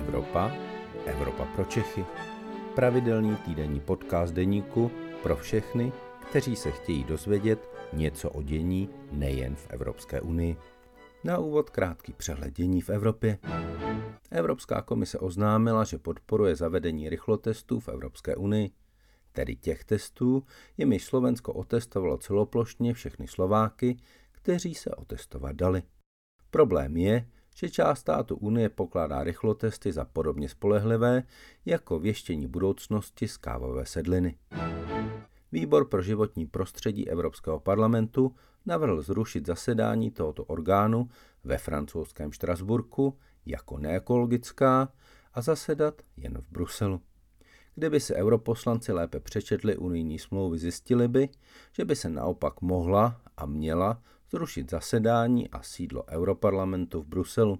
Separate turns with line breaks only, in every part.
Evropa, Evropa pro Čechy. Pravidelný týdenní podcast deníku pro všechny, kteří se chtějí dozvědět něco o dění nejen v Evropské unii. Na úvod krátký přehled dění v Evropě. Evropská komise oznámila, že podporuje zavedení rychlotestů v Evropské unii, tedy těch testů, jimiž Slovensko otestovalo celoplošně všechny Slováky, kteří se otestovat dali. Problém je, že část státu Unie pokládá rychlotesty za podobně spolehlivé jako věštění budoucnosti z kávové sedliny. Výbor pro životní prostředí Evropského parlamentu navrhl zrušit zasedání tohoto orgánu ve francouzském Štrasburku jako neekologická a zasedat jen v Bruselu. Kdyby se europoslanci lépe přečetli unijní smlouvy, zjistili by, že by se naopak mohla a měla zrušit zasedání a sídlo Europarlamentu v Bruselu.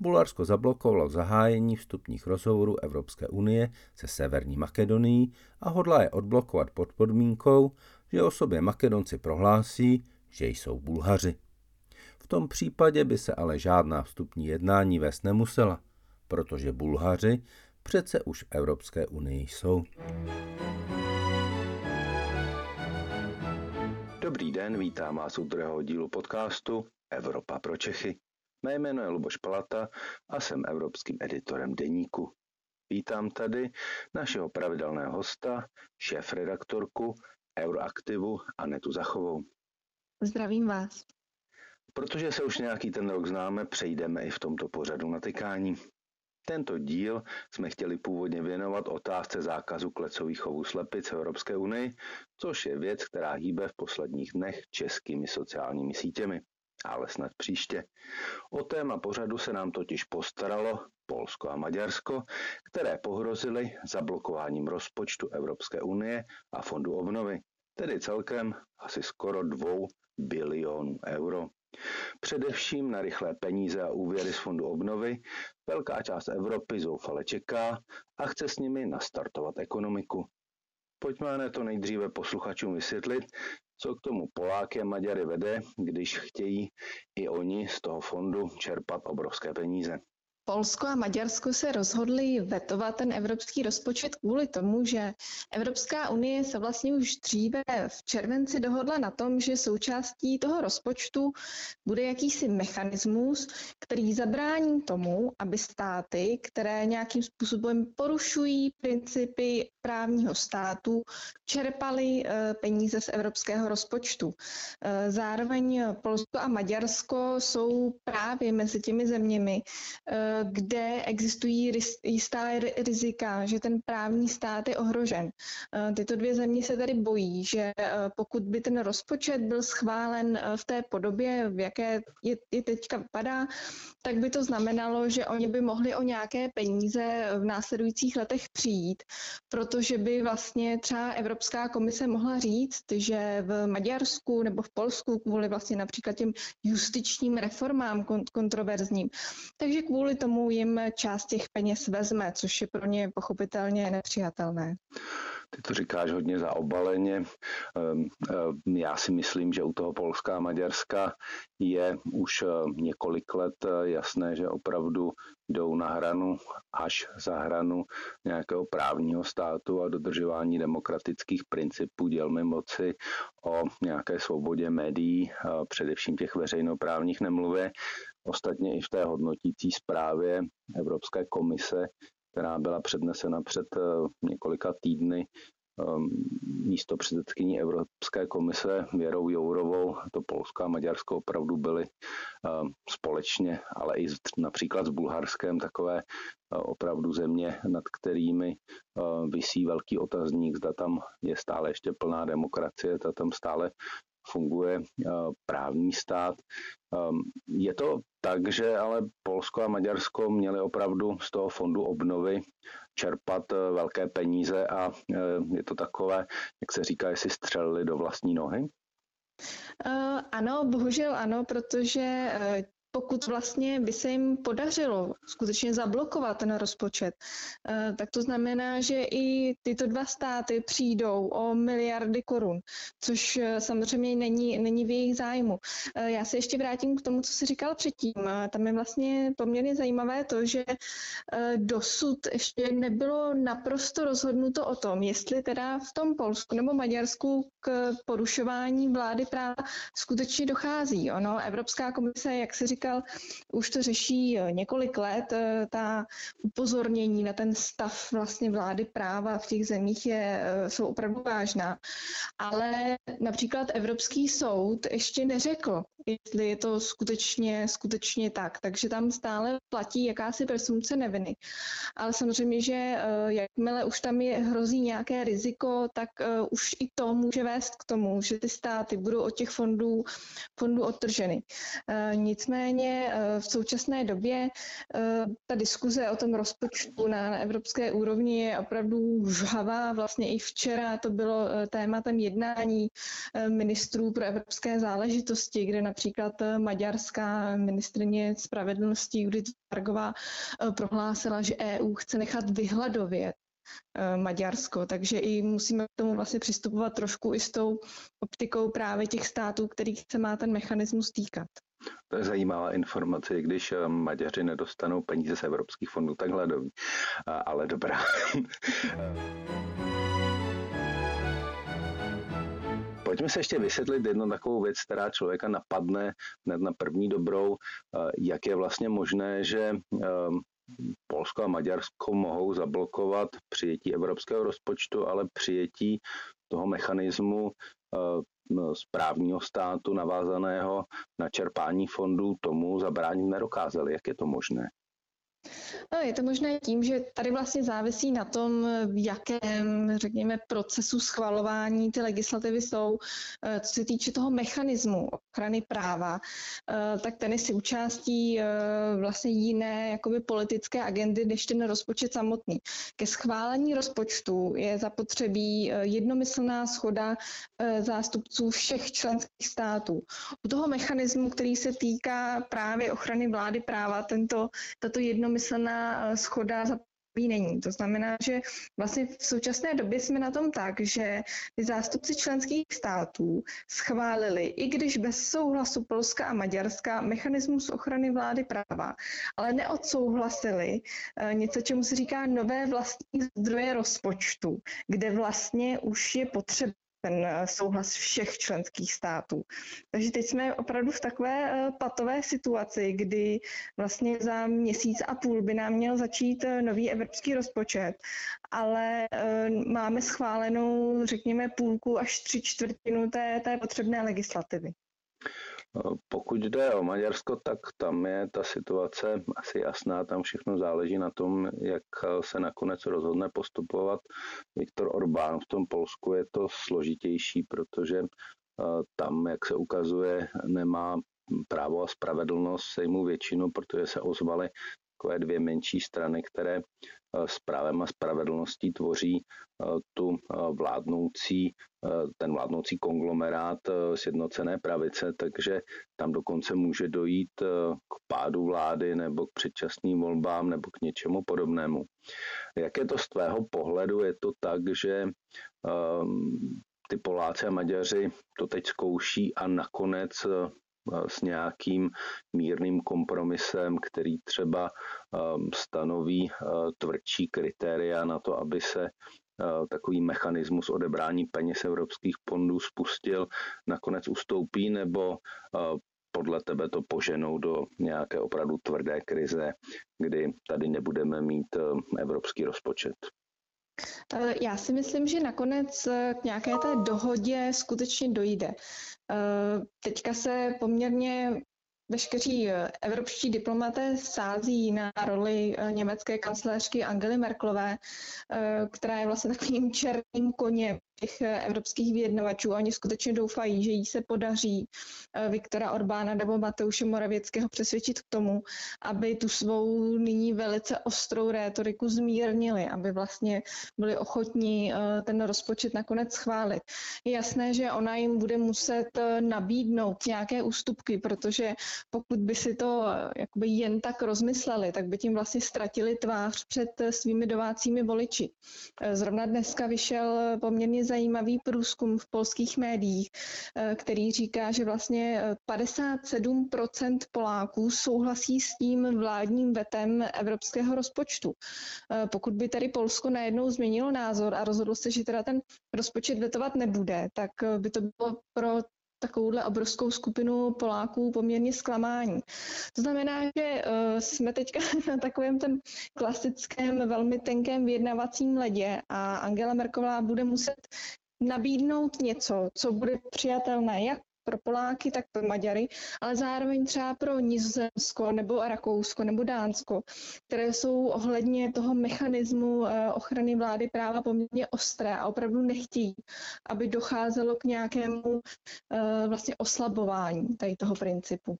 Bulharsko zablokovalo zahájení vstupních rozhovorů Evropské unie se Severní Makedonií a hodlá je odblokovat pod podmínkou, že o sobě Makedonci prohlásí, že jsou Bulhaři. V tom případě by se ale žádná vstupní jednání vést nemusela, protože Bulhaři přece už v Evropské unii jsou.
Dobrý den, vítám vás u druhého dílu podcastu Evropa pro Čechy. Mé jméno je Luboš Palata a jsem evropským editorem deníku. Vítám tady našeho pravidelného hosta, šéf-redaktorku Euroaktivu Anetu Zachovou.
Zdravím vás.
Protože se už nějaký ten rok známe, přejdeme i v tomto pořadu na tykání. Tento díl jsme chtěli původně věnovat otázce zákazu klecových chovů slepic v Evropské unii, což je věc, která hýbe v posledních dnech českými sociálními sítěmi. Ale snad příště. O téma pořadu se nám totiž postaralo Polsko a Maďarsko, které pohrozily zablokováním rozpočtu Evropské unie a Fondu obnovy, tedy celkem asi skoro dvou bilionů euro. Především na rychlé peníze a úvěry z fondu obnovy velká část Evropy zoufale čeká a chce s nimi nastartovat ekonomiku. Pojďme to nejdříve posluchačům vysvětlit, co k tomu Poláky a Maďary vede, když chtějí i oni z toho fondu čerpat obrovské peníze.
Polsko a Maďarsko se rozhodli vetovat ten evropský rozpočet kvůli tomu, že Evropská unie se vlastně už dříve v červenci dohodla na tom, že součástí toho rozpočtu bude jakýsi mechanismus, který zabrání tomu, aby státy, které nějakým způsobem porušují principy právního státu, čerpaly eh, peníze z evropského rozpočtu. Eh, zároveň Polsko a Maďarsko jsou právě mezi těmi zeměmi, eh, kde existují jistá rizika, že ten právní stát je ohrožen. Eh, tyto dvě země se tady bojí, že eh, pokud by ten rozpočet byl schválen eh, v té podobě, v jaké je, je teďka vypadá, tak by to znamenalo, že oni by mohli o nějaké peníze v následujících letech přijít, protože by vlastně třeba Evropská komise mohla říct, že v Maďarsku nebo v Polsku kvůli vlastně například těm justičním reformám kontroverzním, takže kvůli tomu tomu jim část těch peněz vezme, což je pro ně pochopitelně nepřijatelné.
Ty to říkáš hodně zaobaleně. Ehm, ehm, já si myslím, že u toho Polska a Maďarska je už eh, několik let jasné, že opravdu jdou na hranu až za hranu nějakého právního státu a dodržování demokratických principů dělmy moci o nějaké svobodě médií, především těch veřejnoprávních nemluvě. Ostatně i v té hodnotící zprávě Evropské komise, která byla přednesena před eh, několika týdny ehm, místo předsedkyní Evropské komise Věrou Jourovou, to Polsko a Maďarsko opravdu byly ehm, společně, ale i například s Bulharskem takové eh, opravdu země, nad kterými eh, vysí velký otazník, zda tam je stále ještě plná demokracie, zda tam stále funguje eh, právní stát. Ehm, je to tak, že ale Polsko a Maďarsko měli opravdu z toho fondu obnovy čerpat eh, velké peníze a eh, je to takové, jak se říká, jestli střelili do vlastní nohy?
Ano, bohužel ano, protože pokud vlastně by se jim podařilo skutečně zablokovat ten rozpočet, eh, tak to znamená, že i tyto dva státy přijdou o miliardy korun, což eh, samozřejmě není, není v jejich zájmu. Eh, já se ještě vrátím k tomu, co jsi říkal předtím. Tam je vlastně poměrně zajímavé to, že dosud ještě nebylo naprosto rozhodnuto o tom, jestli teda v tom Polsku nebo Maďarsku k porušování vlády práva skutečně dochází. Ono, Evropská komise, jak se říkal, už to řeší eh, několik let. Eh, ta upozornění na ten stav vlastně vlády práva v těch zemích je, eh, jsou opravdu vážná. Ale například Evropský soud ještě neřekl, jestli je to skutečně, skutečně tak. Takže tam stále platí jakási presumce neviny. Ale samozřejmě, že jakmile už tam je, hrozí nějaké riziko, tak už i to může vést k tomu, že ty státy budou od těch fondů, fondů odtrženy. Nicméně v současné době ta diskuze o tom rozpočtu na, evropské úrovni je opravdu žhavá. Vlastně i včera to bylo tématem jednání ministrů pro evropské záležitosti, kde například maďarská ministrině spravedlnosti Judith Vargová prohlásila, že EU chce nechat vyhladovět Maďarsko, takže i musíme k tomu vlastně přistupovat trošku i s tou optikou právě těch států, kterých se má ten mechanismus týkat.
To je zajímavá informace, když eh, Maďaři nedostanou peníze z evropských fondů, tak hledoví. Ale dobrá. Pojďme se ještě vysvětlit jednu takovou věc, která člověka napadne hned na první dobrou. Eh, jak je vlastně možné, že eh, Polsko a Maďarsko mohou zablokovat přijetí evropského rozpočtu, ale přijetí toho mechanismu správního státu navázaného na čerpání fondů tomu zabránit nedokázali. Jak je to možné?
No, je to možné tím, že tady vlastně závisí na tom, v jakém, řekněme, procesu schvalování ty legislativy jsou. Eh, co se týče toho mechanismu ochrany práva, eh, tak ten je součástí eh, vlastně jiné jakoby politické agendy než ten rozpočet samotný. Ke schválení rozpočtu je zapotřebí jednomyslná schoda zástupců všech členských států. U toho mechanismu, který se týká právě ochrany vlády práva, tento, tato jednomyslná jednomyslná eh, schoda za není. To znamená, že vlastně v současné době jsme na tom tak, že zástupci členských států schválili, i když bez souhlasu Polska a Maďarska, mechanismus ochrany vlády práva, ale neodsouhlasili eh, něco, čemu se říká nové vlastní zdroje rozpočtu, kde vlastně už je potřeba ten eh, souhlas všech členských států. Takže teď jsme opravdu v takové eh, patové situaci, kdy vlastně za měsíc a půl by nám měl začít eh, nový evropský rozpočet, ale máme schválenou, řekněme, půlku až tři čtvrtinu té, té potřebné legislativy.
Pokud jde o Maďarsko, tak tam je ta situace asi jasná, tam všechno záleží na tom, jak se nakonec rozhodne postupovat Viktor Orbán. V tom Polsku je to složitější, protože eh, tam, jak se ukazuje, nemá právo a spravedlnost sejmu většinu, protože se ozvaly takové dvě menší strany, které eh, s právem a spravedlností tvoří eh, tu eh, vládnoucí, ten vládnoucí konglomerát sjednocené pravice, takže tam dokonce může dojít k pádu vlády nebo k předčasným volbám nebo k něčemu podobnému. Jak je to z tvého pohledu? Je to tak, že ty Poláci a Maďaři to teď zkouší a nakonec s nějakým mírným kompromisem, který třeba um, stanoví uh, tvrdší kritéria na to, aby se uh, takový mechanismus odebrání peněz evropských fondů spustil, nakonec ustoupí, nebo uh, podle tebe to poženou do nějaké opravdu tvrdé krize, kdy tady nebudeme mít evropský rozpočet?
Já si myslím, že nakonec k nějaké té dohodě skutečně dojde. Eh, teďka se poměrně veškeří eh, evropští diplomaté sází na roli eh, německé kancléřky Angely Merklové, která je vlastně takovým černým koněm těch evropských vyjednavačů. Oni skutečně doufají, že jí se podaří Viktora Orbána nebo Mateuše Moravěckého přesvědčit k tomu, aby tu svou nyní velice ostrou rétoriku zmírnili, aby vlastně byli ochotní ten rozpočet nakonec schválit. Je jasné, že ona jim bude muset nabídnout nějaké ústupky, protože pokud by si to jakoby jen tak rozmysleli, tak by tím vlastně ztratili tvář před svými domácími voliči. Zrovna dneska vyšel poměrně zajímavý průzkum v polských médiích, který říká, že vlastně 57% Poláků souhlasí s tím vládním vetem evropského rozpočtu. Pokud by tedy Polsko najednou změnilo názor a rozhodlo se, že teda ten rozpočet vetovat nebude, tak by to bylo pro takovouhle obrovskou skupinu Poláků poměrně zklamání. To znamená, že uh, jsme teďka na takovém tom klasickém, velmi tenkém vyjednavacím ledě a Angela Merkelová bude muset nabídnout něco, co bude přijatelné jak pro Poláky, tak pro Maďary, ale zároveň třeba pro Nizozemsko nebo Rakousko nebo Dánsko, které jsou ohledně toho mechanismu eh, ochrany vlády práva poměrně ostré a opravdu nechtějí, aby docházelo k nějakému eh, vlastně oslabování tady toho principu.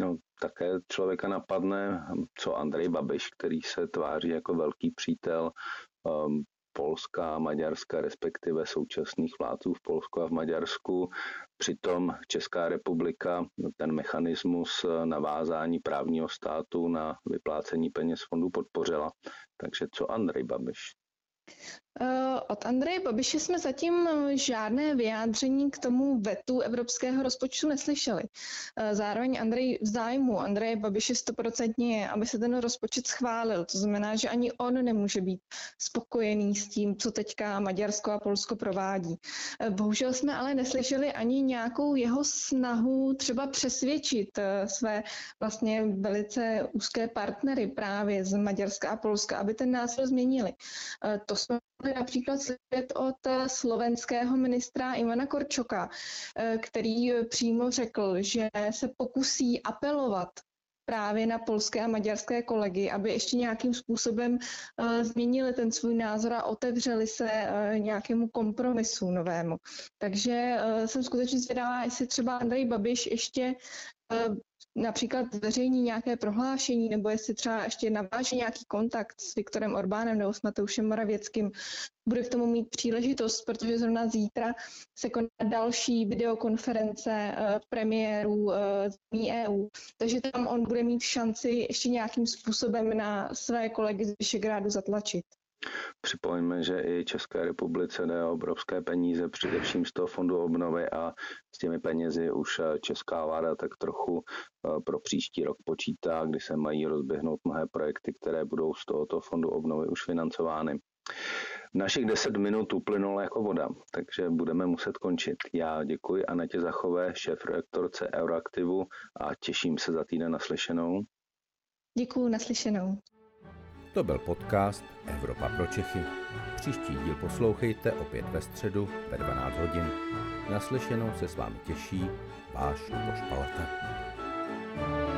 No, také člověka napadne, co Andrej Babiš, který se tváří jako velký přítel um, Polska a Maďarska, respektive současných vládců v Polsku a v Maďarsku. Přitom Česká republika ten mechanismus navázání právního státu na vyplácení peněz fondu podpořila. Takže co Andrej Babiš?
Eh, od Andreje Babiše jsme zatím žádné vyjádření k tomu vetu evropského rozpočtu neslyšeli. Eh, zároveň Andrej v zájmu Andreje Babiše stoprocentně je, aby se ten rozpočet schválil. To znamená, že ani on nemůže být spokojený s tím, co teďka Maďarsko a Polsko provádí. Eh, bohužel jsme ale neslyšeli ani nějakou jeho snahu třeba přesvědčit své vlastně velice úzké partnery právě z Maďarska a Polska, aby ten názor změnili. To jsme například slyšet od eh, slovenského ministra Ivana Korčoka, eh, který eh, přímo řekl, že se pokusí apelovat právě na polské a maďarské kolegy, aby ještě nějakým způsobem uh, změnili ten svůj názor a otevřeli se nějakému kompromisu novému. Takže jsem skutečně zvědavá, jestli třeba Andrej Babiš ještě například zveřejní nějaké prohlášení, nebo jestli třeba ještě naváže nějaký kontakt s Viktorem Orbánem nebo s Mateušem Moravěckým, bude k tomu mít příležitost, protože zrovna zítra se koná další videokonference uh, premiérů uh, zemí EU, takže tam on bude mít šanci ještě nějakým způsobem na své kolegy z Vyšegrádu zatlačit.
Připomeňme, že i České republice jde obrovské peníze, především z toho fondu obnovy a s těmi penězi už česká vláda tak trochu eh, pro příští rok počítá, kdy se mají rozběhnout mnohé projekty, které budou z tohoto fondu obnovy už financovány. Našich 10 minut uplynulo jako voda, takže budeme muset končit. Já děkuji Anetě Zachové, šéf reaktorce Euroaktivu a těším se za týden naslyšenou.
Děkuji, naslyšenou.
To byl podcast Evropa pro Čechy. Příští díl poslouchejte opět ve středu ve 12 hodin. Naslyšenou se s vámi těší váš Luboš Palata. thank you